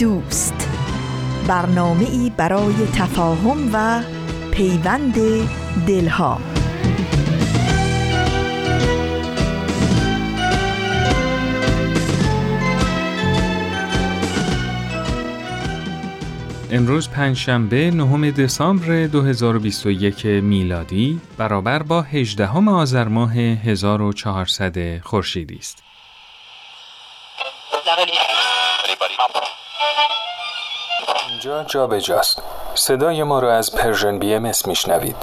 دوست برنامه ای برای تفاهم و پیوند دلها امروز پنجشنبه نهم دسامبر 2021 میلادی برابر با 18 آذر ماه 1400 خورشیدی است. اینجا جا بجاست صدای ما را از پرژن بی ام میشنوید.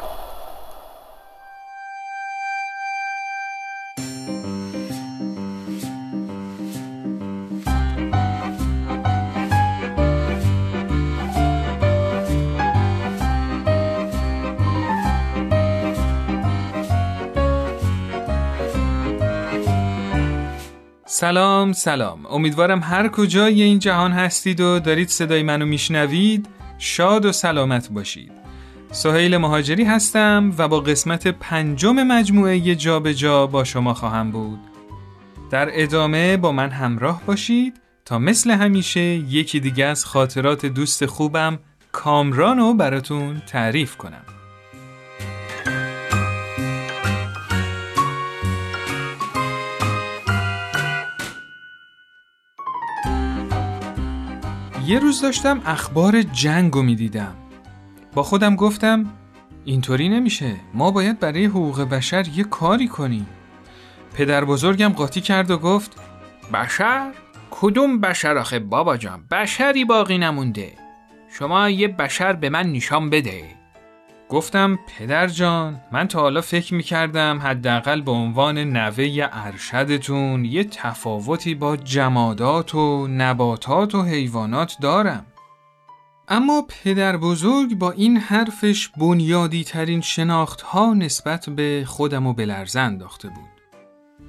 سلام سلام. امیدوارم هر کجای این جهان هستید و دارید صدای منو میشنوید. شاد و سلامت باشید. سهیل مهاجری هستم و با قسمت پنجم مجموعه جا به جا با شما خواهم بود. در ادامه با من همراه باشید تا مثل همیشه یکی دیگه از خاطرات دوست خوبم کامران رو براتون تعریف کنم. یه روز داشتم اخبار جنگ رو می‌دیدم. با خودم گفتم اینطوری نمیشه. ما باید برای حقوق بشر یه کاری کنیم. پدر بزرگم قاطی کرد و گفت بشر؟ کدوم بشر آخه؟ بابا جان بشری باقی نمونده. شما یه بشر به من نشان بده. گفتم پدر جان من تا حالا فکر می کردم حداقل به عنوان نوه ارشدتون یه تفاوتی با جمادات و نباتات و حیوانات دارم. اما پدر بزرگ با این حرفش بنیادی ترین شناخت ها نسبت به خودم و بلرزه انداخته بود.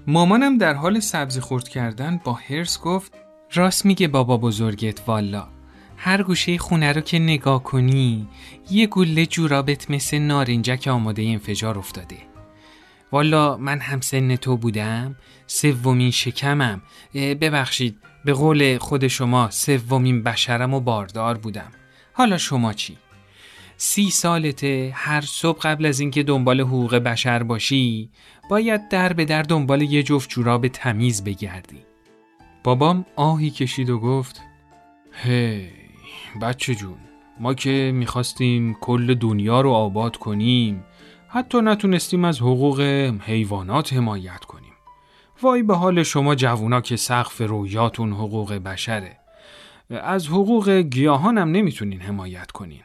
مامانم در حال سبزی خورد کردن با هرس گفت راست میگه بابا بزرگت والا. هر گوشه خونه رو که نگاه کنی یه گله جورابت مثل نارنجک آماده انفجار افتاده. والا من هم سن تو بودم سومین شکمم. ببخشید به قول خود شما سومین بشرم و باردار بودم. حالا شما چی؟ سی سالته هر صبح قبل از اینکه دنبال حقوق بشر باشی باید در به در دنبال یه جفت جوراب تمیز بگردی. بابام آهی کشید و گفت هی بچه جون ما که می‌خواستیم کل دنیا رو آباد کنیم حتی نتونستیم از حقوق حیوانات حمایت کنیم. وای به حال شما جوونا که سقف رویاتون حقوق بشره. از حقوق گیاهان هم نمی‌تونین حمایت کنین.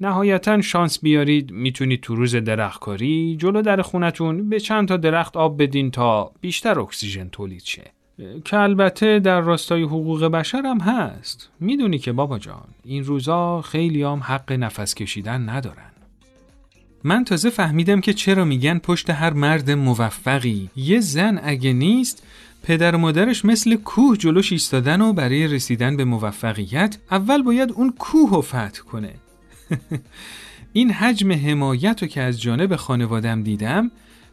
نهایتا شانس بیارید می‌تونید تو روز درختکاری جلو در خونتون به چند تا درخت آب بدین تا بیشتر اکسیژن تولید شه. که البته در راستای حقوق بشر هم هست. می‌دونی که بابا جان این روزا خیلی هم حق نفس کشیدن ندارن. من تازه فهمیدم که چرا میگن پشت هر مرد موفقی. یه زن اگه نیست پدر و مادرش مثل کوه جلوش ایستادن و برای رسیدن به موفقیت اول باید اون کوه رو فتح کنه. این حجم حمایت رو که از جانب خانوادم دیدم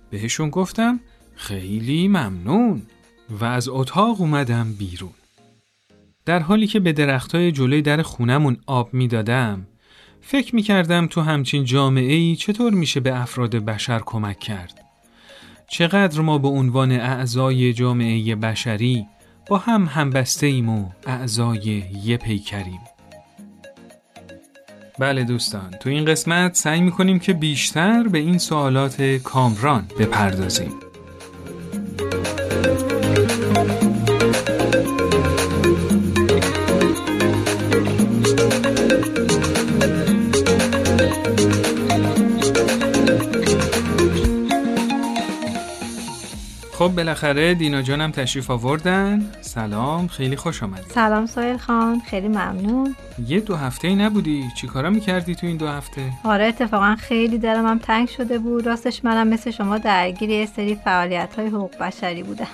بهشون گفتم خیلی ممنون. و از اتاق اومدم بیرون. در حالی که به درختای جلوی در خونمون آب می‌دادم، فکر می کردم تو همچین جامعه ای چطور میشه به افراد بشر کمک کرد. چقدر ما به عنوان اعضای جامعه بشری با هم همبسته ایم و اعضای یه پیکریم. بله دوستان تو این قسمت سعی می‌کنیم که بیشتر به این سوالات کامران بپردازیم. خب بالاخره دینا جانم تشریف آوردن. سلام خیلی خوش آمدید سلام سایل خان خیلی ممنون. یه دو هفته ای نبودی؟ چیکارا می‌کردی تو این دو هفته؟ آره اتفاقا خیلی دلم هم تنگ شده بود. راستش منم مثل شما درگیر یه سری فعالیت های حقوق بشری بودم.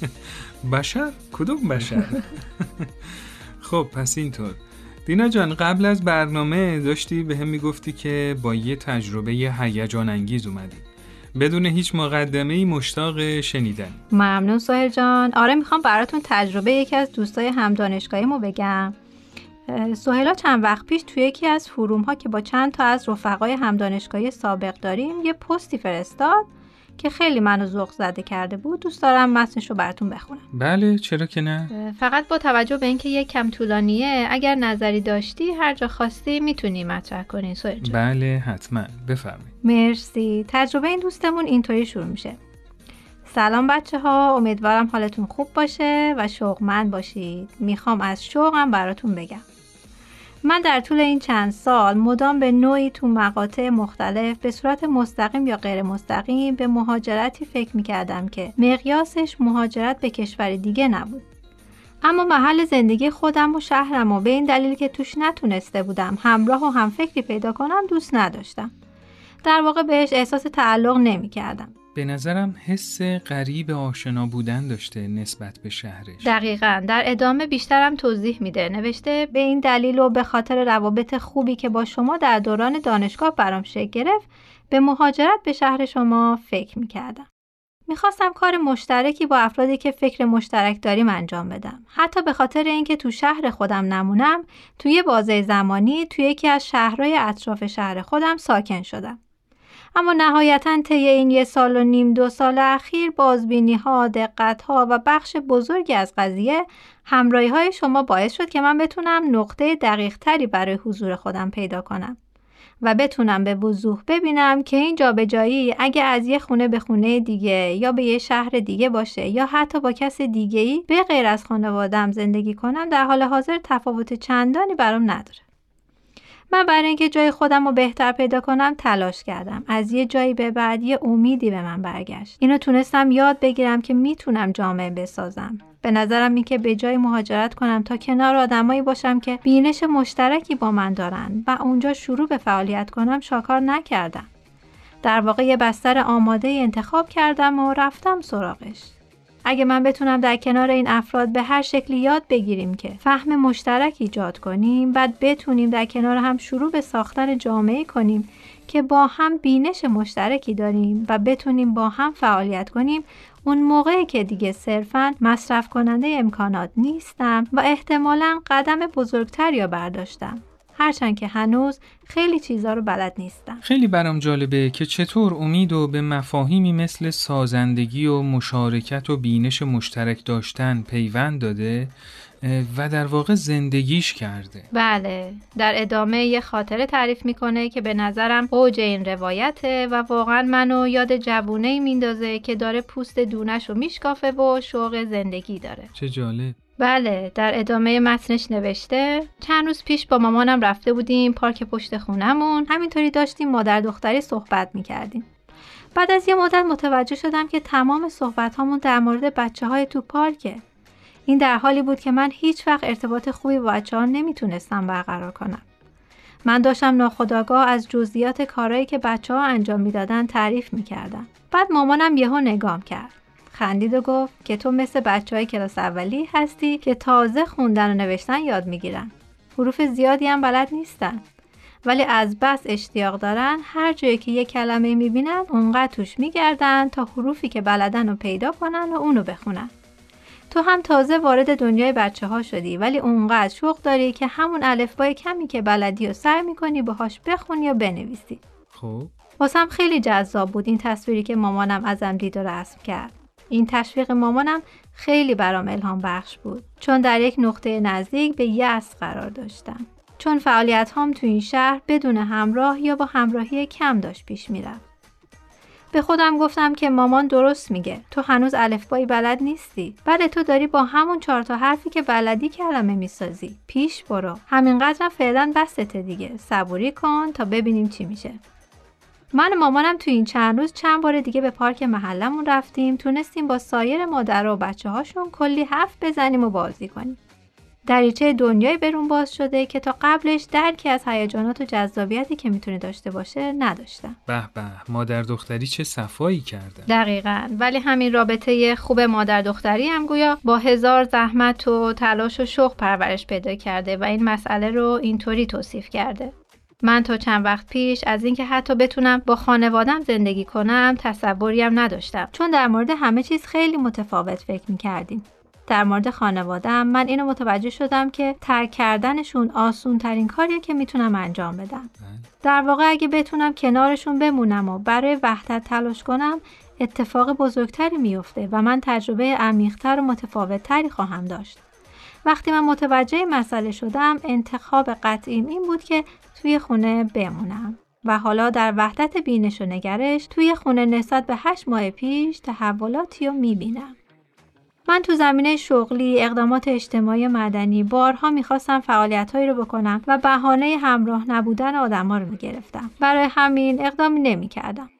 بشر؟ کدوم بشر؟ خب پس اینطور. دینا جان قبل از برنامه داشتی به هم می‌گفتی که با یه تجربه هیجان انگیز اومدی. بدون هیچ مقدمه ای مشتاق شنیدن. ممنون سهر جان. آره می‌خوام براتون تجربه یکی از دوستای هم دانشگاهیمو بگم. سهیلا چند وقت پیش توی یکی از فروم ها که با چند تا از رفقای هم دانشگاهی سابق داریم یه پستی فرستاد که خیلی منو ذوق زده کرده بود دوست دارم متنش رو براتون بخونم. بله چرا که نه؟ فقط با توجه به اینکه یک کم طولانیه اگر نظری داشتی هر جا خواستی می‌تونی مطرح کنی سویل بله حتما. بفرمایید. مرسی. تجربه این دوستمون اینطوری شروع میشه. سلام بچه ها امیدوارم حالتون خوب باشه و شوقمند باشید. می‌خوام از شوقم براتون بگم. من در طول این چند سال مدام به نوعی تو مقاطع مختلف به صورت مستقیم یا غیر مستقیم به مهاجرتی فکر می کردم که مقیاسش مهاجرت به کشور دیگه نبود. اما محل زندگی خودم و شهرم و به این دلیل که توش نتونسته بودم همراه و هم فکری پیدا کنم دوست نداشتم. در واقع بهش احساس تعلق نمی کردم. به نظرم حس غریب آشنا بودن داشته نسبت به شهرش دقیقا در ادامه بیشترم توضیح میده نوشته به این دلیل و به خاطر روابط خوبی که با شما در دوران دانشگاه برام شکل گرفت به مهاجرت به شهر شما فکر می‌کردم می‌خواستم کار مشترکی با افرادی که فکر مشترک داریم انجام بدم. حتی به خاطر اینکه تو شهر خودم نمونم، توی بازه زمانی توی یکی از شهرهای اطراف شهر خودم ساکن شدم. اما نهایتا طی این یه سال و نیم دو سال اخیر بازبینی ها، دقت ها و بخش بزرگی از قضیه همراهی های شما باعث شد که من بتونم نقطه دقیق تری برای حضور خودم پیدا کنم و بتونم به وضوح ببینم که این جابجایی اگه از یه خونه به خونه دیگه یا به یه شهر دیگه باشه یا حتی با کس دیگه ای به غیر از خانوادم زندگی کنم در حال حاضر تفاوت چندانی برام نداره. من برای اینکه جای خودم رو بهتر پیدا کنم تلاش کردم. از یه جایی به بعد یه امیدی به من برگشت. اینو تونستم یاد بگیرم که می‌تونم جامعه بسازم. به نظرم این که به جای مهاجرت کنم تا کنار آدمایی باشم که بینش مشترکی با من دارن و اونجا شروع به فعالیت کنم شاکار نکردم. در واقع یه بستر آماده انتخاب کردم و رفتم سراغش. اگه من بتونم در کنار این افراد به هر شکلی یاد بگیریم که فهم مشترک ایجاد کنیم بعد بتونیم در کنار هم شروع به ساختن جامعه کنیم که با هم بینش مشترکی داریم و بتونیم با هم فعالیت کنیم اون موقعی که دیگه صرفا مصرف کننده امکانات نیستم و احتمالا قدم بزرگتر یا برداشتم. هرچند که هنوز خیلی چیزا رو بلد نیستم. خیلی برام جالبه که چطور امید و به مفاهیمی مثل سازندگی و مشارکت و بینش مشترک داشتن پیوند داده و در واقع زندگیش کرده. بله در ادامه یه خاطره تعریف می‌کنه که به نظرم اوج این روایته و واقعا منو یاد جوونه میندازه که داره پوست دونش رو میشکافه و شوق زندگی داره. چه جالب. بله در ادامه متنش نوشته چند روز پیش با مامانم رفته بودیم پارک پشت خونمون همینطوری داشتیم مادر دختری صحبت می‌کردیم. بعد از یه مدت متوجه شدم که تمام صحبت هامون در مورد بچه های تو پارکه. این در حالی بود که من هیچ وقت ارتباط خوبی با بچه ها نمی‌تونستم برقرار کنم. من داشتم ناخداگاه از جزئیات کارهایی که بچه ها انجام می‌دادن تعریف می‌کردم. بعد مامانم یهو نگام کرد. خندید و گفت که تو مثل بچه های کلاس اولی هستی که تازه خوندن و نوشتن یاد می‌گیرن. حروف زیادی هم بلد نیستن. ولی از بس اشتیاق دارن هر جایی که یه کلمه می‌بینن اونقدر توش میگردن تا حروفی که بلدن رو پیدا کنن و اونو بخونن. تو هم تازه وارد دنیای بچه ها شدی ولی اونقدر شوق داری که همون الفبای کمی که بلدی و سعی می‌کنی باهاش بخونی یا بنویسی. خب واسم خیلی جذاب بود این تصویری که مامانم ازم دید و رسم کرد. این تشویق مامانم خیلی برام الهام بخش بود. چون در یک نقطه نزدیک به یأس قرار داشتم. چون فعالیت هام تو این شهر بدون همراه یا با همراهی کم داشت پیش می‌رفت. به خودم گفتم که مامان درست میگه. تو هنوز الفبایی بلد نیستی. بله تو داری با همون چهار تا حرفی که بلدی کلمه می‌سازی. پیش برو. همینقدر فعلا بسته دیگه. صبوری کن تا ببینیم چی میشه. من و مامانم تو این چند روز چند بار دیگه به پارک محلمون رفتیم. تونستیم با سایر مادر و بچه هاشون کلی حرف بزنیم و بازی کنیم. دریچه دنیای برون باز شده که تا قبلش درکی از هیجانات و جذابیتی که می‌تونه داشته باشه نداشتم. به به مادر دختری چه صفایی کردن. دقیقا. ولی همین رابطه خوب مادر دختری هم گویا با هزار زحمت و تلاش و شوق پرورش پیدا کرده و این مسئله رو اینطوری توصیف کرده. من تا چند وقت پیش از اینکه حتی بتونم با خانوادم زندگی کنم تصوری هم نداشتم. چون در مورد همه چیز خیلی متفاوت فکر می‌کردیم. در مورد خانوادم من اینو متوجه شدم که ترک کردنشون آسون ترین کاریه که می‌تونم انجام بدم. در واقع اگه بتونم کنارشون بمونم و برای وحدت تلاش کنم اتفاق بزرگتری میفته و من تجربه عمیقتر و متفاوتتری خواهم داشت. وقتی من متوجه مسئله شدم انتخاب قطعیم این بود که توی خونه بمونم و حالا در وحدت بینش و نگرش توی خونه نسبت به هشت ماه پیش تحولاتی رو می‌بینم من تو زمینه شغلی، اقدامات اجتماعی مدنی بارها می‌خواستم فعالیتهایی رو بکنم و بهانه همراه نبودن آدما رو می‌گرفتم. برای همین اقدامی نمی‌کردم.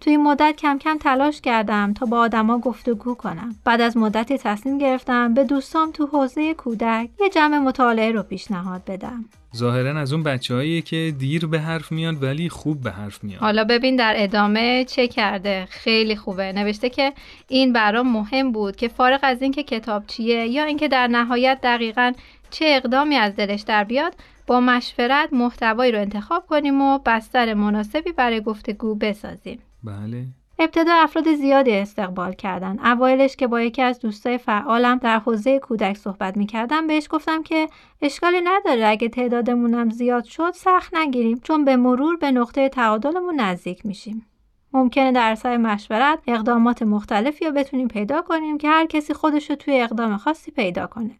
توی این مدت کم کم تلاش کردم تا با آدما گفتگو کنم. بعد از مدتی تصمیم گرفتم به دوستام تو حوزه کودک یه جمع مطالعه رو پیشنهاد بدم. ظاهرا از اون بچههایی که دیر به حرف میان ولی خوب به حرف میان حالا ببین در ادامه چه کرده خیلی خوبه نوشته که این برام مهم بود که فارغ از اینکه کتاب چیه یا اینکه در نهایت دقیقا چه اقدامی از دلش در بیاد با مشورت محتوایی رو انتخاب کنیم و بستر مناسبی برای گفتگو بسازیم بله ابتدا افراد زیادی استقبال کردن. اوایلش که با یکی از دوستای فعالم در حوزه کودک صحبت می‌کردم بهش گفتم که اشکالی نداره اگه تعدادمونم زیاد شد سخت نگیریم چون به مرور به نقطه تعادلمون نزدیک میشیم. ممکنه در سر مشورت اقدامات مختلفی رو بتونیم پیدا کنیم که هر کسی خودش رو توی اقدام خاصی پیدا کنه.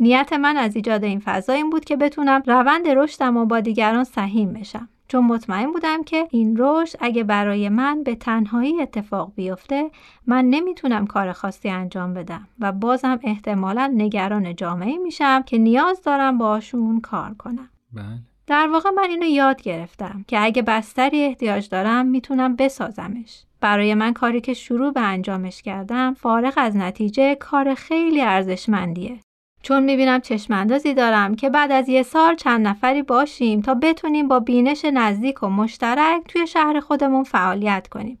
نیت من از ایجاد این فضا این بود که بتونم روند رشدم و با دیگران سهیم بشم. چون مطمئن بودم که این رشد اگه برای من به تنهایی اتفاق بیفته من نمی‌تونم کار خاصی انجام بدم و بازم احتمالا نگران جامعه میشم که نیاز دارم باشون کار کنم. بله. در واقع من اینو یاد گرفتم که اگه بستری احتیاج دارم می‌تونم بسازمش. برای من کاری که شروع به انجامش کردم فارغ از نتیجه کار خیلی ارزشمندیه. چون می‌بینم چشماندازی دارم که بعد از یه سال چند نفری باشیم تا بتونیم با بینش نزدیک و مشترک توی شهر خودمون فعالیت کنیم.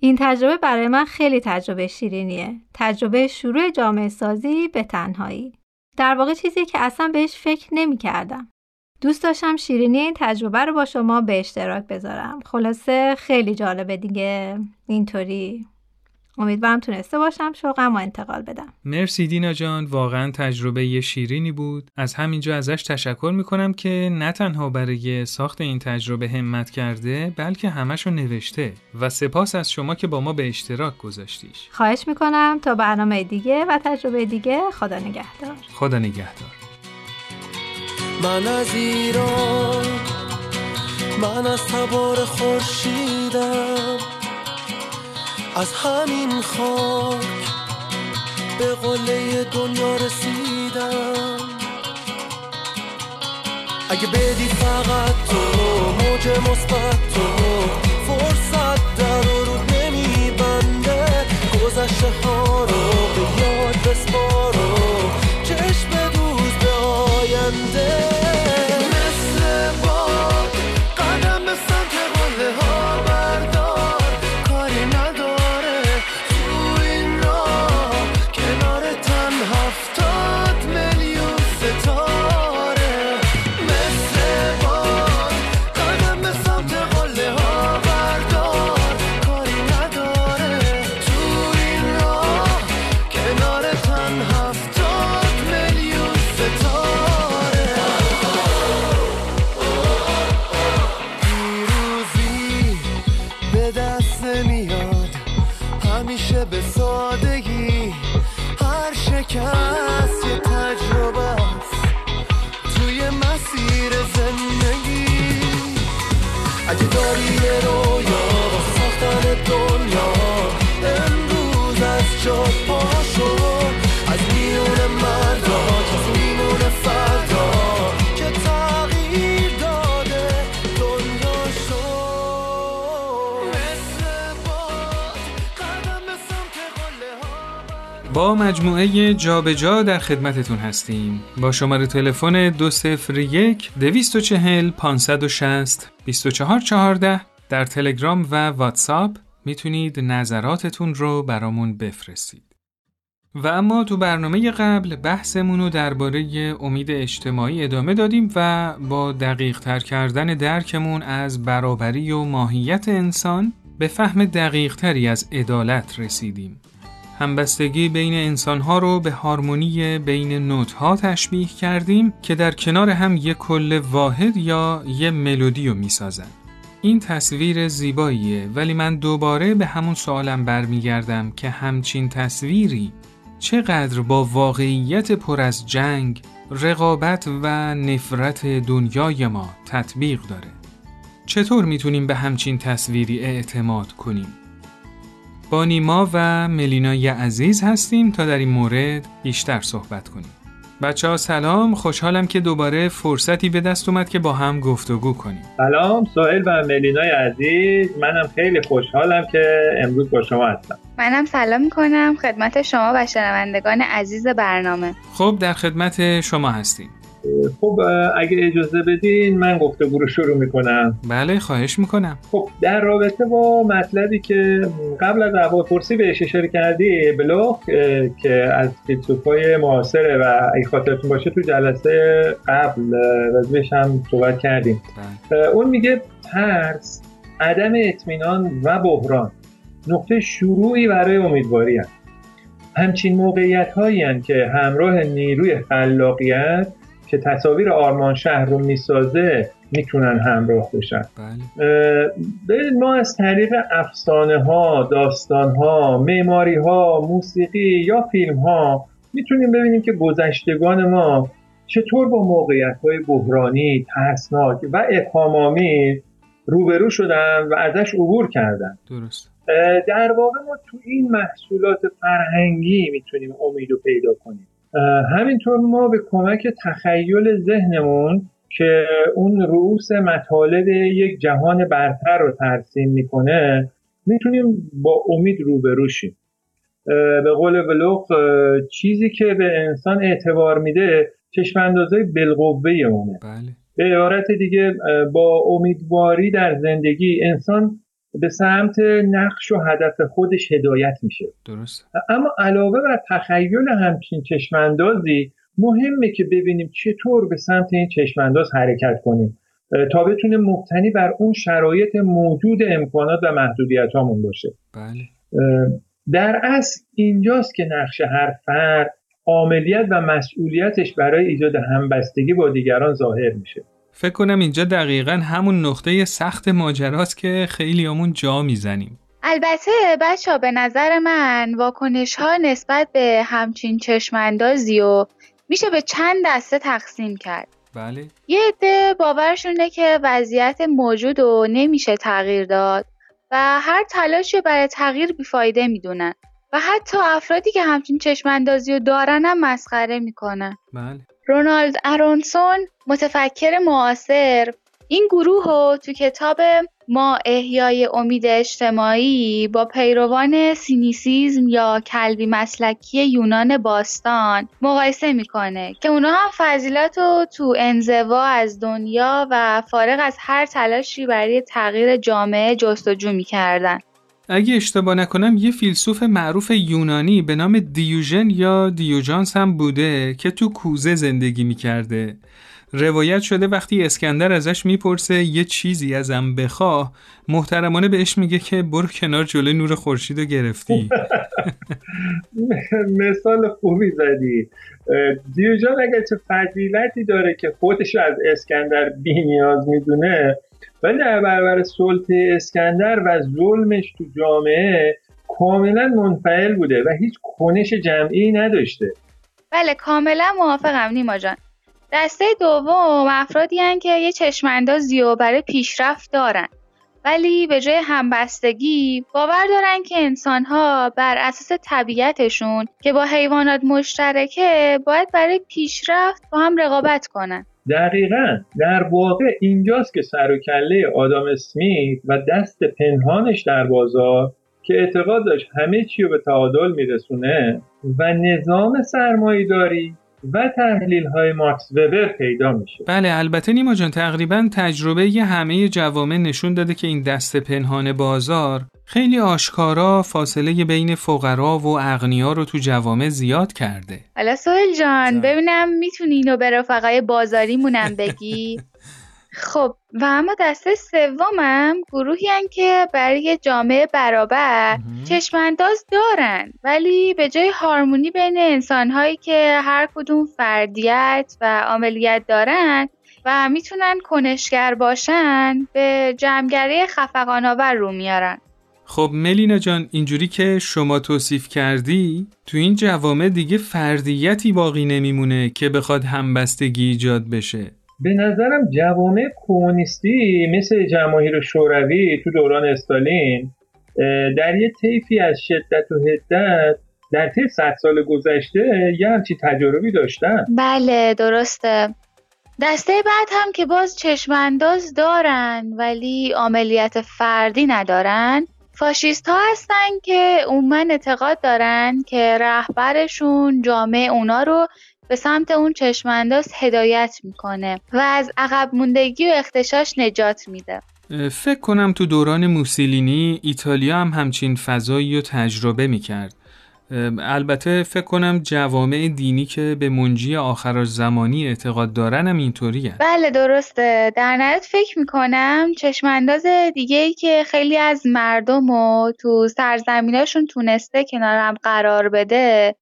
این تجربه برای من خیلی تجربه شیرینیه. تجربه شروع جامعه سازی به تنهایی. در واقع چیزی که اصلا بهش فکر نمی کردم. دوست داشتم شیرینی این تجربه رو با شما به اشتراک بذارم. خلاصه خیلی جالبه دیگه اینطوری امیدوارم تونسته باشم شوقم و انتقال بدم. مرسی دینا جان واقعا تجربه شیرینی بود. از همینجا ازش تشکر می‌کنم که نه تنها برای ساخت این تجربه همت کرده بلکه همشو نوشته و سپاس از شما که با ما به اشتراک گذاشتیش. خواهش می‌کنم تا برنامه دیگه و تجربه دیگه. خدا نگهدار. خدا نگهدار. من از ایران من از تبار خورشیدم. از همین خاک به قله دنیا رسیدم. اگه بدی فقط تو موج مثبت تو فرصت در رو نمیبنده گذشته ها جابجا جا در خدمتتون هستیم با شماره تلفن 201 240 560 2414 در تلگرام و واتساپ می‌تونید نظراتتون رو برامون بفرستید و اما تو برنامه قبل بحثمون رو درباره امید اجتماعی ادامه دادیم و با دقیق تر کردن درکمون از برابری و ماهیت انسان به فهم دقیق تری از عدالت رسیدیم. همبستگی بین انسانها رو به هارمونی بین نوتها تشبیه کردیم که در کنار هم یک کل واحد یا یه ملودی رو می‌سازن. این تصویر زیباییه ولی من دوباره به همون سوالم برمیگردم که همچین تصویری چقدر با واقعیت پر از جنگ، رقابت و نفرت دنیای ما تطبیق داره؟ چطور می‌تونیم به همچین تصویری اعتماد کنیم؟ با نیما و ملینای عزیز هستیم تا در این مورد بیشتر صحبت کنیم. بچه ها سلام خوشحالم که دوباره فرصتی به دست اومد که با هم گفتگو کنیم. سلام سوهل و ملینای عزیز. منم خیلی خوشحالم که امروز با شما هستم. منم سلام می‌کنم. خدمت شما و شنوندگان عزیز برنامه. خب در خدمت شما هستیم. خب اگه اجازه بدین من گفتگو رو شروع می‌کنم. بله خواهش می‌کنم. خب در رابطه با مطلبی که قبل از پرسی بهش اشاره کردی بلوغ که از فیلسوفای معاصره و اگه خاطرتون باشه تو جلسه قبل راجبش هم صحبت کردیم. بله. اون میگه ترس عدم اطمینان و بحران نقطه شروعی برای امیدواری هست همچین موقعیت هایی که همراه نیروی خلاقیت که تصاویر آرمان شهر رو می‌سازه می‌تونن همراه بشن. بله. ما از طریق افسانه ها داستان ها معماری ها موسیقی یا فیلم ها می‌تونیم ببینیم که گذشتگان ما چطور با موقعیت های بحرانی ترسناک و ابهامآمیز روبرو شدن و ازش عبور کردن. درست. در واقع ما تو این محصولات فرهنگی می‌تونیم امید رو پیدا کنیم. همینطور ما به کمک تخیل ذهنمون که اون رؤوس مطالب یک جهان برتر رو ترسیم می‌کنه می‌تونیم با امید روبرو شیم به قول بلوغ چیزی که به انسان اعتبار میده چشم اندازه بالقوه اونه بله. به عبارت دیگه با امیدواری در زندگی انسان به سمت نقش و هدف خودش هدایت میشه. درست اما علاوه بر تخیل همچین چشماندازی مهمه که ببینیم چطور به سمت این چشمانداز حرکت کنیم تا بتونه مبتنی بر اون شرایط موجود امکانات و محدودیت هامون باشه. بله. در اصل اینجاست که نقش هر فرد عاملیت و مسئولیتش برای ایجاد همبستگی با دیگران ظاهر میشه. فکر کنم اینجا دقیقا همون نقطه سخت ماجراست که خیلی همون جا می‌زنیم. البته بچه به نظر من واکنش ها نسبت به همچین چشماندازی و میشه به چند دسته تقسیم کرد. بله. یه عده باورشونه که وضعیت موجود رو نمیشه تغییر داد و هر تلاشی برای تغییر بیفایده می‌دونن و حتی افرادی که همچین چشماندازی رو دارن هم مسخره می‌کنن. بله. رونالد ارونسون متفکر معاصر این گروه رو تو کتاب ما احیای امید اجتماعی با پیروان سینیسیزم یا کلبی مسلکی یونان باستان مقایسه می‌کنه که اونا هم فضیلت رو تو انزوا از دنیا و فارغ از هر تلاشی برای تغییر جامعه جستجو می‌کردن. اگه اشتباه نکنم یه فیلسوف معروف یونانی به نام دیوژن یا دیوجانس هم بوده که تو کوزه زندگی می‌کرده. روایت شده وقتی اسکندر ازش می‌پرسه یه چیزی ازم بخواه محترمانه بهش میگه که برو کنار جلوی نور خورشید رو گرفتی. مثال خوبی زدی. دیوجان اگر چه فضیلتی داره که خودش از اسکندر بی نیاز می‌دونه ولی در برابر سلطه اسکندر و ظلمش تو جامعه کاملا منفعل بوده و هیچ کنش جمعی نداشته. بله کاملا موافقم نیما جان. دسته دوم افرادی هن که یه چشماندازی و برای پیشرفت دارن. ولی به جای همبستگی باور دارن که انسانها بر اساس طبیعتشون که با حیوانات مشترکه باید برای پیشرفت با هم رقابت کنن. دقیقا. در واقع اینجاست که سر و کله آدام اسمیت و دست پنهانش در بازار که اعتقاد داشت همه چی رو به تعادل میرسونه و نظام سرمایهداری و تحلیل های ماکس وبر پیدا میشه بله البته نیما جان تقریبا تجربه ی همه جوامع نشون داده که این دست پنهان بازار خیلی آشکارا فاصله بین فقرا و اغنیا رو تو جوامع زیاد کرده. حالا سوهل جان ببینم می‌تونی اینو به رفقای بازاریمونم بگی؟ خب و اما دسته سومم گروهی هن که برای جامعه برابر چشمانداز دارن ولی به جای هارمونی بین انسانهایی که هر کدوم فردیت و عملیت دارن و می‌تونن کنشگر باشن به جمعگری خفقانآور رو میارن. خب ملینا جان اینجوری که شما توصیف کردی تو این جوامع دیگه فردیتی باقی نمیمونه که بخواد همبستگی ایجاد بشه. به نظرم جوامع کمونیستی مثل جماهیر شوروی تو دوران استالین در یه طیفی از شدت و حدت در طی صد سال گذشته یه همچی تجاربی داشتن. بله درسته. دسته بعد هم که باز چشمانداز دارن ولی عملیات فردی ندارن. فاشیست ها هستن که عموما اعتقاد دارن که رهبرشون جامعه اونا رو به سمت اون چشمانداز هدایت می‌کنه و از عقب موندگی و اختشاش نجات میده. فکر کنم تو دوران موسولینی ایتالیا هم همچین فضایی رو تجربه می‌کرد. البته فکر کنم جوامع دینی که به منجی آخر زمانی اعتقاد دارن هم اینطوری بله درسته. در نهایت فکر می‌کنم چشمانداز دیگه ای که خیلی از مردم رو تو سرزمیناشون تونسته کنار هم قرار بده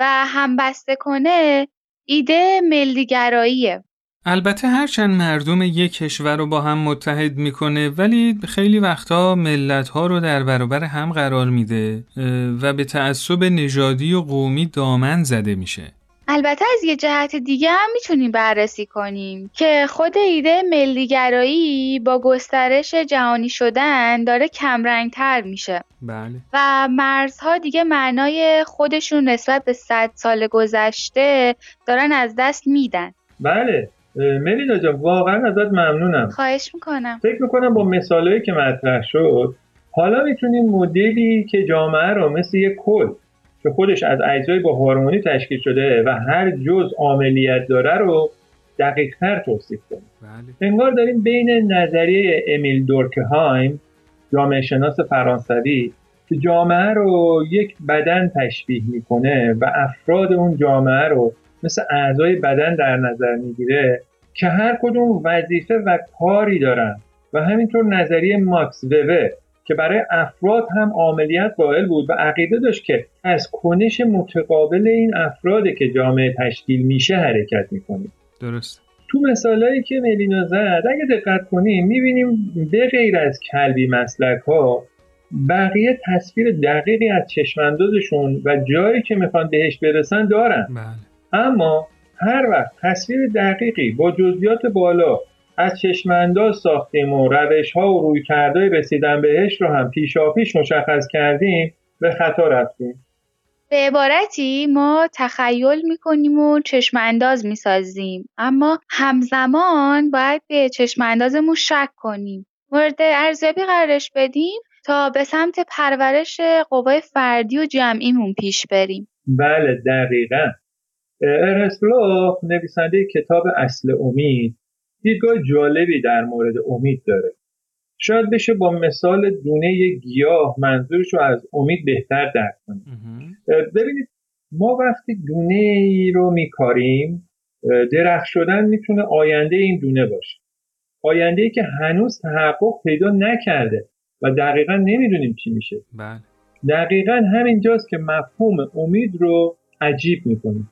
و همبسته کنه ایده ملیگراییه. البته هرچند مردم یک کشور رو با هم متحد می‌کنه ولی خیلی وقتا ملت ها رو در برابر هم قرار میده و به تعصب نژادی و قومی دامن زده میشه. البته از یه جهت دیگه هم می‌تونیم بررسی کنیم که خود ایده ملیگرایی با گسترش جهانی شدن داره کمرنگتر میشه. بله. و مرزها دیگه معنای خودشون نسبت به صد سال گذشته دارن از دست میدن. بله. ملینا جان واقعا ازت ممنونم. خواهش می‌کنم. فکر می‌کنم با مثالهایی که مطرح شد حالا می‌تونیم مدلی که جامعه رو مثل یک کل که خودش از اجزای با هارمونی تشکیل شده و هر جز عملیت داره رو دقیقتر توصیف کنیم بله. انگار داریم بین نظریه امیل دورکهایم جامعه شناس فرانسوی که جامعه رو یک بدن تشبیه می‌کنه و افراد اون جامعه رو مثل اعضای بدن در نظر می‌گیره که هر کدوم وظیفه و کاری دارن و همینطور نظریه ماکس وبر که برای افراد هم عملیت قائل بود و عقیده داشت که از کنش متقابل این افراده که جامعه تشکیل میشه حرکت می‌کنیم درست. تو مثالهایی که ملینا زد اگه دقت کنیم می‌بینیم به غیر از کلبی مسلک ها بقیه تصویر دقیقی از چشماندازشون و جایی که می‌خوان بهش برسن دارن. بله. اما هر وقت تصویر دقیقی با جزئیات بالا از چشمانداز ساختیم و روش ها و روی کردهای رسیدن بهش رو هم پیشاپیش مشخص کردیم به خطا رفتیم. به عبارتی ما تخیل می‌کنیم و چشم انداز می‌سازیم. اما همزمان باید به چشم اندازمون شک کنیم. مورد ارزیابی قرارش بدیم تا به سمت پرورش قوای فردی و جمعیمون پیش بریم. بله دقیقا. ارنست بلوخ نویسنده کتاب اصل امید دیدگاه جالبی در مورد امید داره. شاید بشه با مثال دونه گیاه منظورش رو از امید بهتر درک کنیم. ببینید ما وقتی دونه ای رو میکاریم درخت شدن می‌تونه آینده این دونه باشه. آینده ای که هنوز تحقق پیدا نکرده و دقیقا نمی‌دونیم چی میشه. بله. دقیقا همینجاست که مفهوم امید رو عجیب می‌کنیم.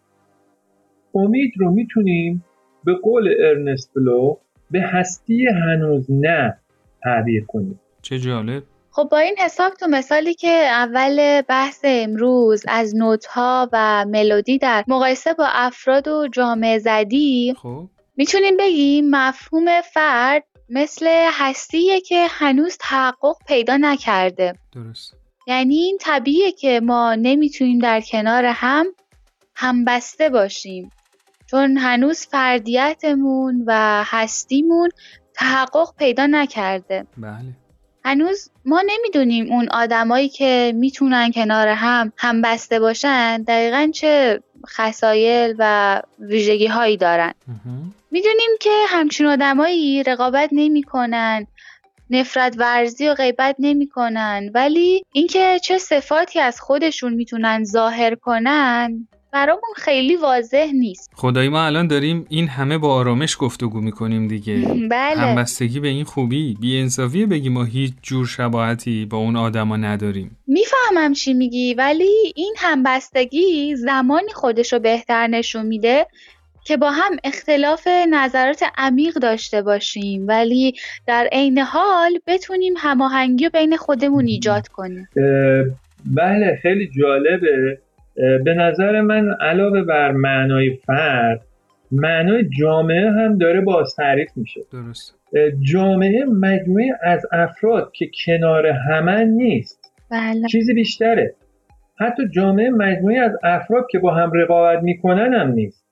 امید رو می‌تونیم به قول ارنست بلو به هستی هنوز نه تعبیر کنیم. چه جالب. خب با این حساب تو مثالی که اول بحث امروز از نوتها و ملودی در مقایسه با افراد و جامعه زدی خب. می‌تونیم بگیم مفهوم فرد مثل هستیه که هنوز تحقق پیدا نکرده. درست. یعنی این طبیعیه که ما نمی‌تونیم در کنار هم همبسته باشیم. چون هنوز فردیتمون و هستیمون تحقق پیدا نکرده. بله. هنوز ما نمی‌دونیم اون آدمایی که می‌تونن کنار هم هم بسته باشن دقیقا چه خسایل و ویژگی هایی دارن می‌دونیم که همچین آدمایی رقابت نمی‌کنن نفرت ورزی و غیبت نمی‌کنن ولی اینکه چه صفاتی از خودشون می‌تونن ظاهر کنن برامون خیلی واضح نیست. خدای ما الان داریم این همه با آرامش گفتگو می‌کنیم دیگه. بله. همبستگی به این خوبی بی انصافیه بگی ما هیچ جور شباهتی با اون آدما نداریم. می‌فهمم چی میگی ولی این همبستگی زمانی خودش رو بهتر نشون میده که با هم اختلاف نظرات عمیق داشته باشیم. ولی در عین حال بتونیم هماهنگی رو بین خودمون ایجاد کنیم. بله خیلی جالبه. به نظر من علاوه بر معنای فرد معنای جامعه هم داره باز تعریف میشه. درست. جامعه مجموعه از افراد که کنار همه نیست. بله. چیزی بیشتره. حتی جامعه مجموعه از افراد که با هم رقابت می‌کنن هم نیست.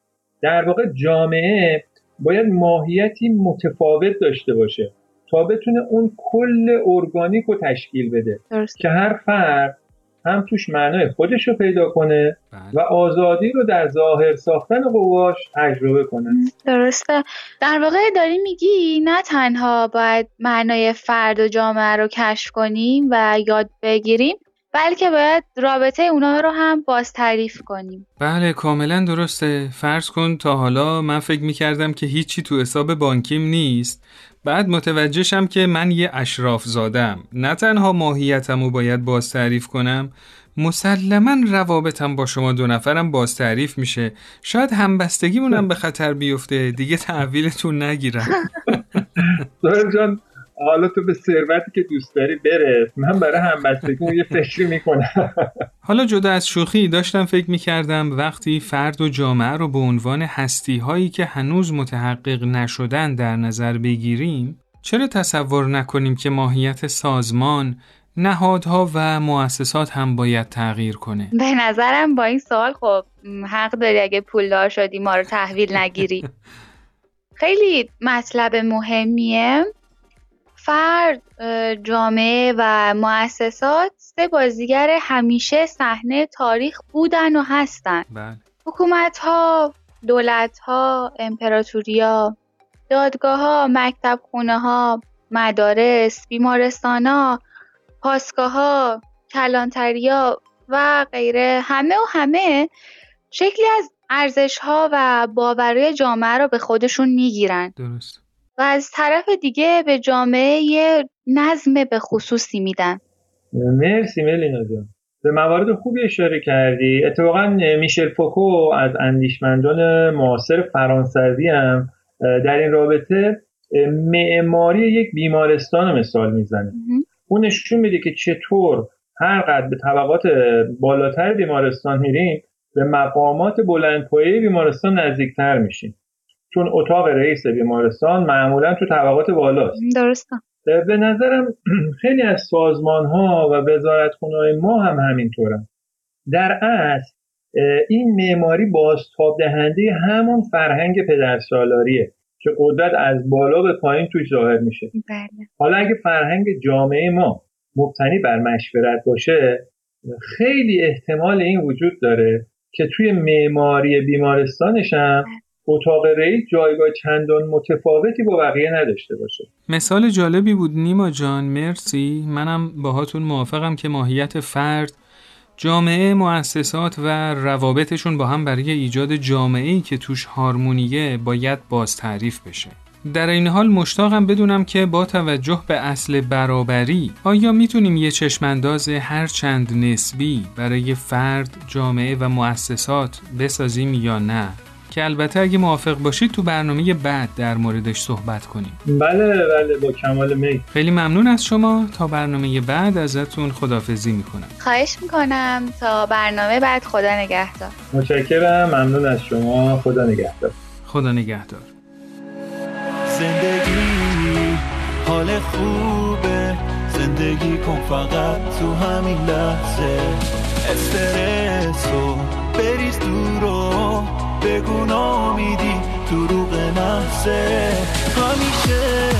در واقع جامعه باید ماهیتی متفاوت داشته باشه تا بتونه اون کل ارگانیک رو تشکیل بده. درست. که هر فرد هم توش معنای خودش رو پیدا کنه و بله. آزادی رو در ظاهر ساختن قواش تجربه کنه. درسته. در واقع داری میگی نه تنها باید معنای فرد و جامعه رو کشف کنیم و یاد بگیریم بلکه باید رابطه اونا رو هم باز تعریف کنیم. بله کاملا درسته. فرض کن تا حالا من فکر می‌کردم که هیچی تو حساب بانکیم نیست. بعد متوجه شم که من یه اشراف زادم نه تنها ماهیتم رو باید باز تعریف کنم مسلما روابطم با شما دو نفرم باز تعریف میشه. شاید همبستگیمونم به خطر بیفته دیگه تحویلتون نگیرم. سهر جان حالا تو به ثروتی که دوست داری برس. من برای همبستگی یه فکری می‌کنم. حالا جدا از شوخی داشتم فکر می‌کردم وقتی فرد و جامعه رو به عنوان هستی هایی که هنوز متحقق نشدن در نظر بگیریم چرا تصور نکنیم که ماهیت سازمان، نهادها و مؤسسات هم باید تغییر کنه؟ به نظرم با این سوال خب حق داری اگه پولدار شدی ما رو تحویل نگیری. خیلی مطلب مهمیه. فرد جامعه و مؤسسات سه بازیگر همیشه صحنه تاریخ بودن و هستن. بله. حکومت ها، دولت ها، امپراتوریا، دادگاه ها، مکتب خونه ها، مدارس، بیمارستان ها، پاسگاه ها، کلانتریا و غیره. همه و همه شکلی از ارزش ها و باورهای جامعه رو به خودشون می‌گیرن. درست. و از طرف دیگه به جامعه یه نظم به خصوصی میدن. مرسی ملینا جان. به موارد خوبی اشاره کردی. اتفاقا میشل فوکو از اندیشمندان معاصر فرانسوی هم در این رابطه معماری یک بیمارستان مثال می‌زنه. اون نشون میده که چطور هر قد به طبقات بالاتر بیمارستان میریم به مقامات بلندپایه بیمارستان نزدیکتر میشیم. چون اتاق رئیس بیمارستان معمولا تو طبقات بالاست. درسته. به نظرم خیلی از سازمان ها و وزارتخونه های ما هم همینطورن. در اصل این معماری بازتاب دهنده همون فرهنگ پدرسالاریه که قدرت از بالا به پایین توش ظاهر میشه. بله. حالا اگه فرهنگ جامعه ما مبتنی بر مشورت باشه خیلی احتمال این وجود داره که توی معماری بیمارستانش هم اتاق رئیس جایگاه چندان متفاوتی با بقیه نداشته باشه. مثال جالبی بود نیما جان مرسی. منم باهاتون موافقم که ماهیت فرد جامعه مؤسسات و روابطشون با هم برای ایجاد جامعه‌ای که توش هارمونیه باید باز تعریف بشه. در این حال مشتاقم بدونم که با توجه به اصل برابری آیا می‌تونیم یه چشمانداز هر چند نسبی برای فرد، جامعه و مؤسسات بسازیم یا نه؟ که البته اگه موافق باشید تو برنامه بعد در موردش صحبت کنیم. بله بله با کمال میل. خیلی ممنون از شما. تا برنامه بعد ازتون خدافزی می‌کنم. خواهش می‌کنم. تا برنامه بعد خدا نگهدار. متشکرم. ممنون از شما. خدا نگهدار. خدا نگهدار. زندگی حال خوبه. زندگی کن فقط تو همین لحظه. استرسو بریز دورو بگو نامیدی دروغ نفسه. همیشه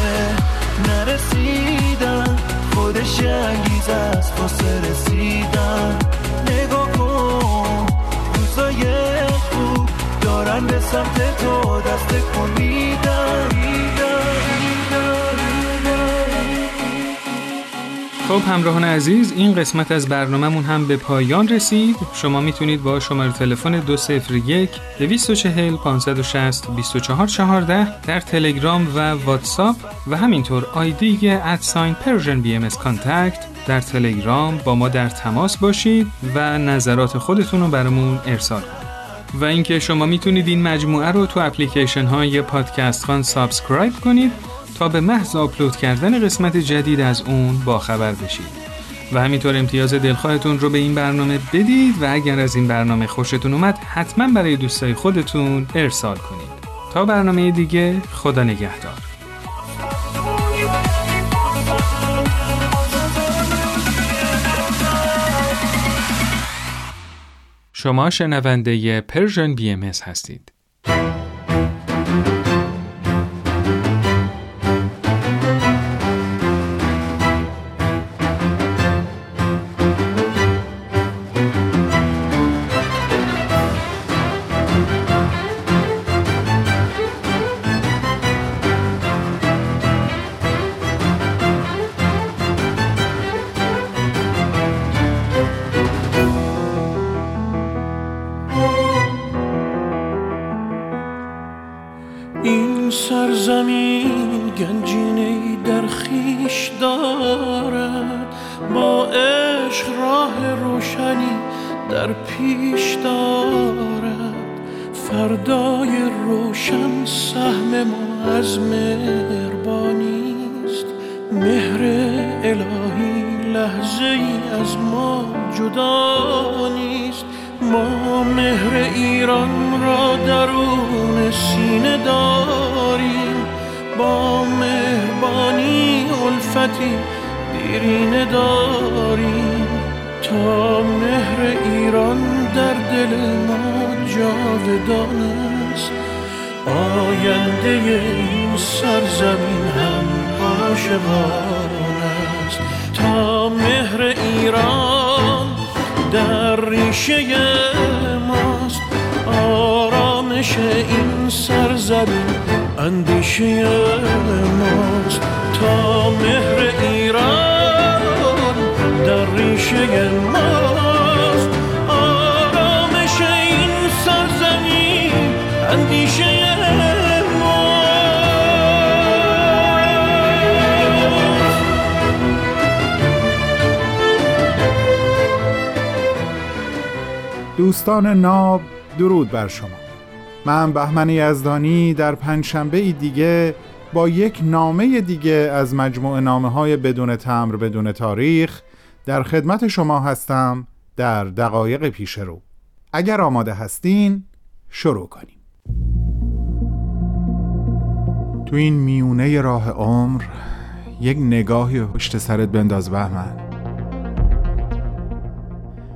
نرسیدم خود نشی انگیز از واسه رسیدن. نگاه کن روزای خوب دارن به سمت تو دست کن خب همراهان عزیز این قسمت از برنامهمون هم به پایان رسید. شما می‌تونید با شماره تلفن 201 240 560 2414 در تلگرام و واتساپ و همینطور آیدی at sign Persian BM contact در تلگرام با ما در تماس باشید و نظرات خودتون رو برامون ارسال کنید. و اینکه شما می‌تونید این مجموعه رو تو اپلیکیشن های پادکست خوان subscribe کنید تا به محض آپلود کردن قسمت جدید از اون باخبر بشید. و همینطور امتیاز دلخواهتون رو به این برنامه بدید و اگر از این برنامه خوشتون اومد حتما برای دوستای خودتون ارسال کنید. تا برنامه دیگه خدا نگهدار. شما شنونده Persian BM هستید. عاشقان است. تا مهر ایران در ریشه ماست. آرامش این سرزمین اندیشه ماست. تا مهر ایران در ریشه ماست. دوستان ناب درود بر شما. من بهمن یزدانی در پنجشنبه دیگه با یک نامه دیگه از مجموعه نامه های بدون تمر بدون تاریخ در خدمت شما هستم در دقایق پیش رو. اگر آماده هستین شروع کنیم. تو این میونه راه عمر یک نگاهی پشت سرت بنداز بهمن.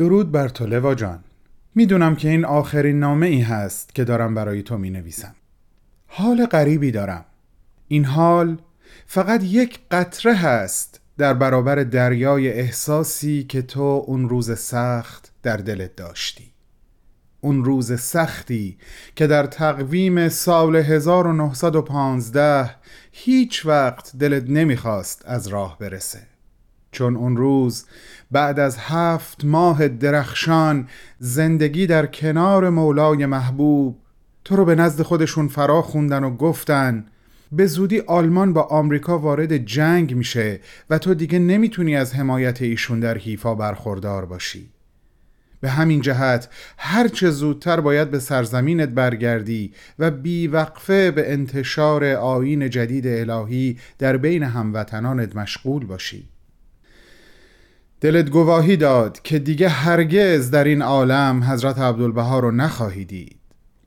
درود بر تو لوا جان. می‌دونم که این آخرین نامه ای هست که دارم برای تو می نویسم حال غریبی دارم. این حال فقط یک قطره هست در برابر دریای احساسی که تو اون روز سخت در دلت داشتی. اون روز سختی که در تقویم سال 1915 هیچ وقت دلت نمی‌خواست از راه برسه. چون اون روز بعد از هفت ماه درخشان زندگی در کنار مولای محبوب. تو رو به نزد خودشون فرا خوندن و گفتن به زودی آلمان با آمریکا وارد جنگ میشه و تو دیگه نمی‌تونی از حمایت ایشون در حیفا برخوردار باشی. به همین جهت هرچه زودتر باید به سرزمینت برگردی و بیوقفه به انتشار آین جدید الهی در بین هموطنانت مشغول باشی. دلت گواهی داد که دیگه هرگز در این عالم حضرت عبدالبها رو نخواهی دید.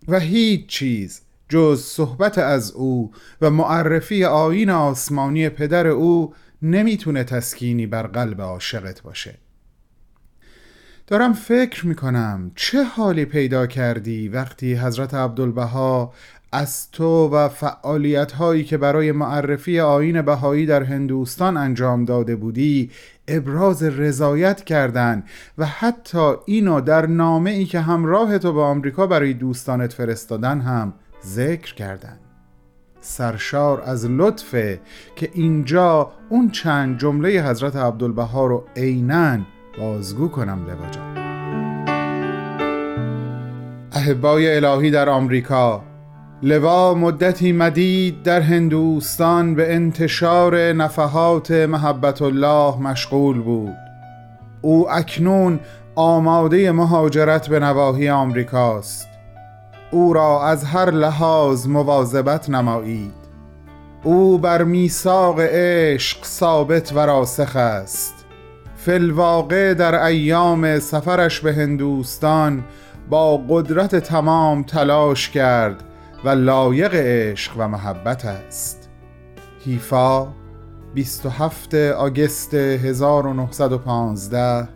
و هیچ چیز جز صحبت از او و معرفی آین آسمانی پدر او نمی‌تونه تسکینی بر قلب عاشقت باشه. دارم فکر می‌کنم چه حالی پیدا کردی وقتی حضرت عبدالبها از تو و فعالیت هایی که برای معرفی آین بهایی در هندوستان انجام داده بودی ابراز رضایت کردند و حتی اینو در نامه ای که همراه تو به آمریکا برای دوستانت فرستادن هم ذکر کردند سرشار از لطفه که اینجا اون چند جمله حضرت عبدالبها رو عینا بازگو کنم لوا جان احبای الهی در آمریکا لوا مدتی مدید در هندوستان به انتشار نفحات محبت الله مشغول بود. او اکنون آماده مهاجرت به نواحی آمریکاست. او را از هر لحاظ مواظبت نمایید. او بر میثاق عشق ثابت و راسخ است. فلواقع در ایام سفرش به هندوستان با قدرت تمام تلاش کرد و لایق عشق و محبت است. هیفا 27 آگست 1915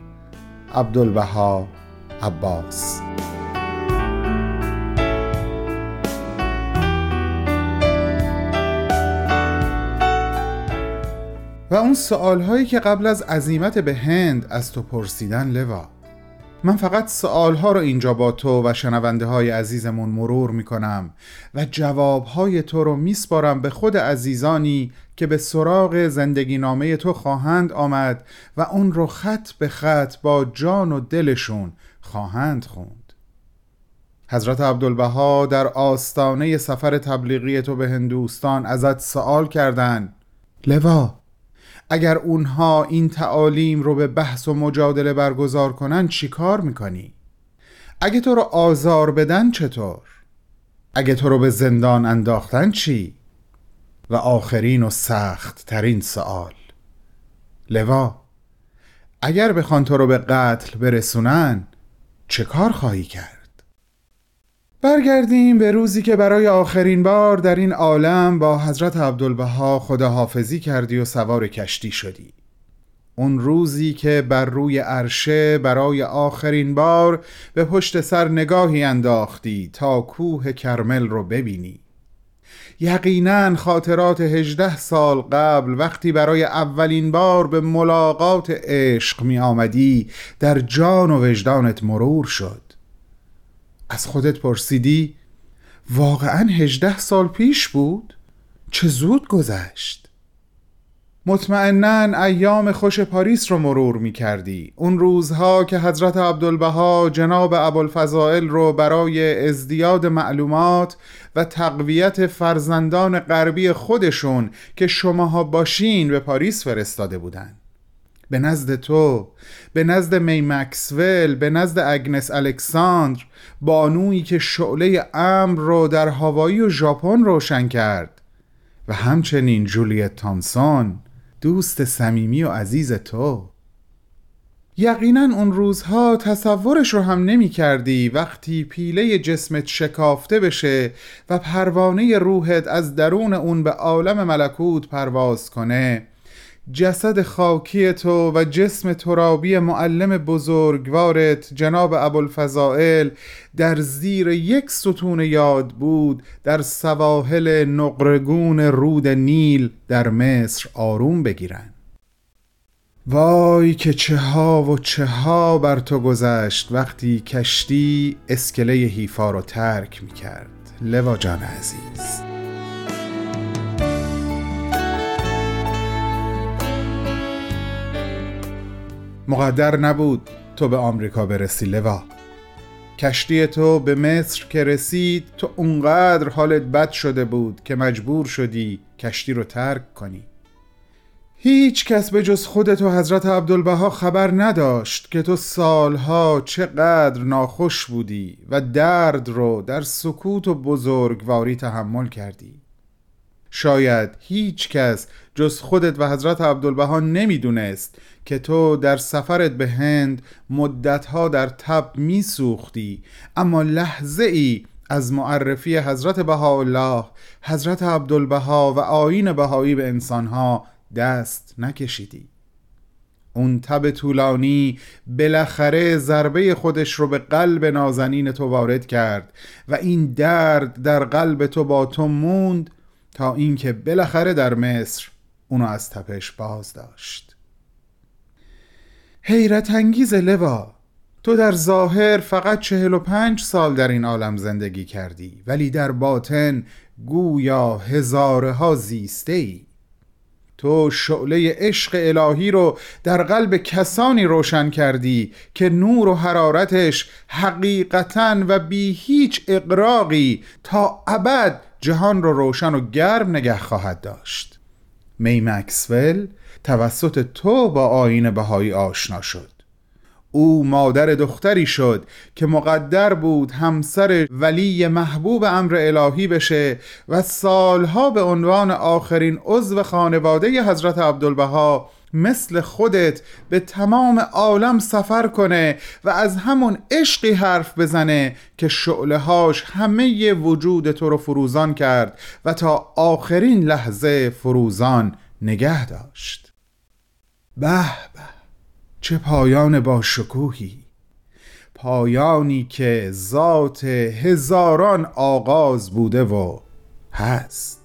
عبدالبها عباس. و اون سوال هایی که قبل از عزیمت به هند از تو پرسیدن لوا؟ من فقط سوال ها رو اینجا با تو و شنونده های عزیزمون مرور می کنم و جواب های تو رو میسپارم به خود عزیزانی که به سراغ زندگی نامه تو خواهند آمد و اون رو خط به خط با جان و دلشون خواهند خوند. حضرت عبدالبها در آستانه سفر تبلیغی تو به هندوستان ازت سوال کردند. لوا اگر اونها این تعالیم رو به بحث و مجادله برگزار کنن چی کار می‌کنی؟ اگه تو رو آزار بدن چطور؟ اگه تو رو به زندان انداختن چی؟ و آخرین و سخت ترین سوال لوا اگر بخوان تو رو به قتل برسونن چه کار خواهی کرد؟ برگردیم به روزی که برای آخرین بار در این عالم با حضرت عبدالبها خداحافظی کردی و سوار کشتی شدی. اون روزی که بر روی عرشه برای آخرین بار به پشت سر نگاهی انداختی تا کوه کرمل رو ببینی. یقینا خاطرات هجده سال قبل وقتی برای اولین بار به ملاقات عشق می آمدی در جان و وجدانت مرور شد. از خودت پرسیدی واقعا هجده سال پیش بود؟ چه زود گذشت مطمئنا ایام خوش پاریس رو مرور می کردی اون روزها که حضرت عبدالبها جناب ابوالفضائل رو برای ازدیاد معلومات و تقویت فرزندان غربی خودشون که شماها باشین به پاریس فرستاده بودند. به نزد تو به نزد می مکسول به نزد اگنس الکساندر بانویی که شعله امر رو در هوایی و ژاپن روشن کرد. و همچنین جولیت تامسون دوست صمیمی و عزیز تو. یقینا اون روزها تصورش رو هم نمی کردی وقتی پیله جسمت شکافته بشه و پروانه روحت از درون اون به عالم ملکوت پرواز کنه. جسد خاکی تو و جسم ترابی معلم بزرگوارت جناب ابوالفضائل در زیر یک ستون یاد بود در سواحل نقرگون رود نیل در مصر آروم بگیرند. وای که چه ها و چه ها بر تو گذشت وقتی کشتی اسکله هیفا رو ترک می کرد لوا جان عزیز. مقدر نبود تو به آمریکا برسی لوا. کشتی تو به مصر که رسید تو اونقدر حالت بد شده بود که مجبور شدی کشتی رو ترک کنی. هیچ کس به جز خودت و حضرت عبدالبها خبر نداشت که تو سالها چقدر ناخوش بودی و درد رو در سکوت و بزرگواری تحمل کردی. شاید هیچ کس جز خودت و حضرت عبدالبها نمی‌دونست که تو در سفرت به هند مدتها در تب میسوختی اما لحظه ای از معرفی حضرت بهاءالله حضرت عبدالبها و آین بهایی به انسانها دست نکشیدی. اون تب طولانی بالاخره ضربه خودش رو به قلب نازنین تو وارد کرد و این درد در قلب تو با تو موند تا اینکه بالاخره در مصر اونو از تپش باز داشت حیرت انگیز لوا تو در ظاهر فقط چهل و پنج سال در این عالم زندگی کردی ولی در باطن گویا هزاره ها زیسته ای تو شعله عشق الهی رو در قلب کسانی روشن کردی که نور و حرارتش حقیقتا و بی هیچ اقراقی تا ابد جهان رو روشن و گرم نگه خواهد داشت. می مکسول توسط تو با آین بهایی آشنا شد. او مادر دختری شد که مقدر بود همسر ولی محبوب امر الهی بشه و سالها به عنوان آخرین عضو خانواده حضرت عبدالبها مثل خودت به تمام عالم سفر کنه و از همون عشقی حرف بزنه که شعله هاش همه وجود تو رو فروزان کرد و تا آخرین لحظه فروزان نگه داشت. به به چه پایان با شکوهی. پایانی که ذات هزاران آغاز بوده و هست.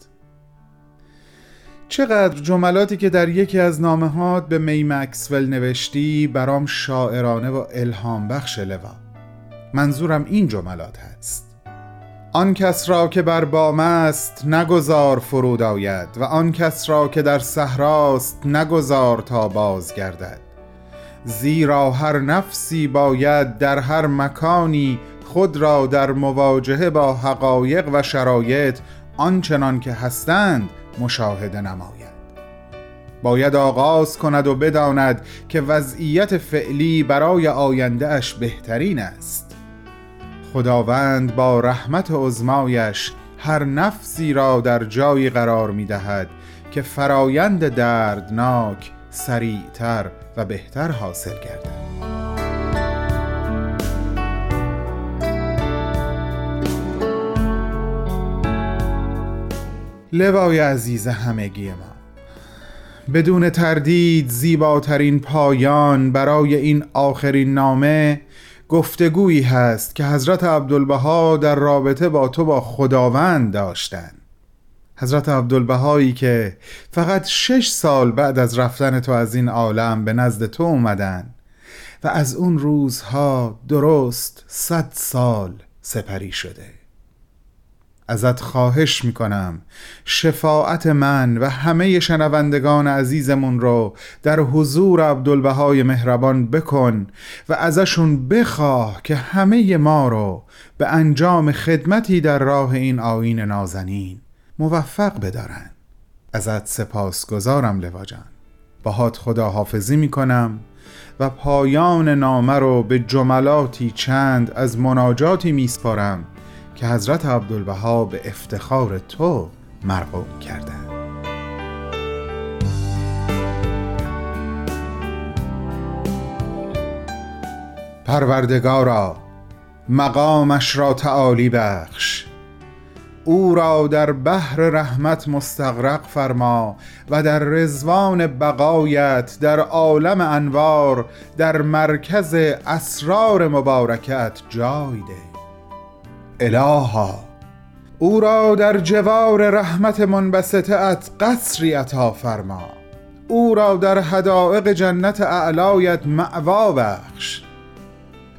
چقدر جملاتی که در یکی از نامه هات به می مکسول نوشتی برام شاعرانه و الهام بخش لوا. منظورم این جملات هست. آن کس را که بر بام است نگذار فرود آید و آن کس را که در صحراست نگذار تا باز گردد زیرا هر نفسی باید در هر مکانی خود را در مواجهه با حقایق و شرایط آنچنان که هستند مشاهده نماید باید آغاز کند و بداند که وضعیت فعلی برای آینده اش بهترین است. خداوند با رحمت عزمایش هر نفسی را در جایی قرار می دهد که فرایند دردناک سریعتر و بهتر حاصل گردد. لوای عزیز همگی ما. بدون تردید زیباترین پایان برای این آخرین نامه گفتگویی هست که حضرت عبدالبها در رابطه با تو با خداوند داشتند حضرت عبدالبهایی که فقط شش سال بعد از رفتن تو از این عالم به نزد تو اومدن و از اون روزها درست صد سال سپری شده. ازت خواهش می‌کنم. شفاعت من و همه شنوندگان عزیزمون رو در حضور عبدالبهای مهربان بکن و ازشون بخواه که همه ما رو به انجام خدمتی در راه این آین نازنین موفق بدارن. ازت سپاس گذارم لوا جان باهات خدا حافظی می‌کنم و پایان نامه رو به جملاتی چند از مناجاتی میسپارم که حضرت عبدالبها به افتخار تو مرقوم کردن پروردگارا مقامش را تعالی بخش. او را در بحر رحمت مستغرق فرما و در رزوان بقایت در عالم انوار در مرکز اسرار مبارکت جای ده. الها. او را در جوار رحمت منبسطت قصری عطا فرما. او را در حدائق جنت اعلایت معوا بخش.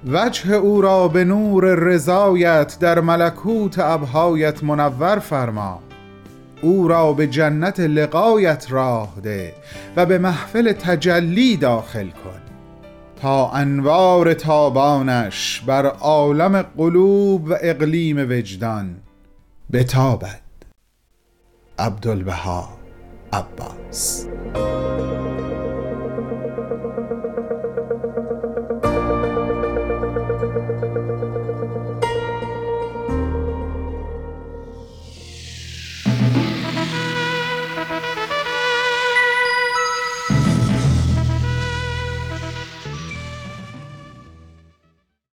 وجه او را به نور رضایت در ملکوت ابهایت منور فرما. او را به جنت لقایت راه ده و به محفل تجلی داخل کن. تا انوار تابانش بر عالم قلوب و اقلیم وجدان بتابد. عبدالبها عباس.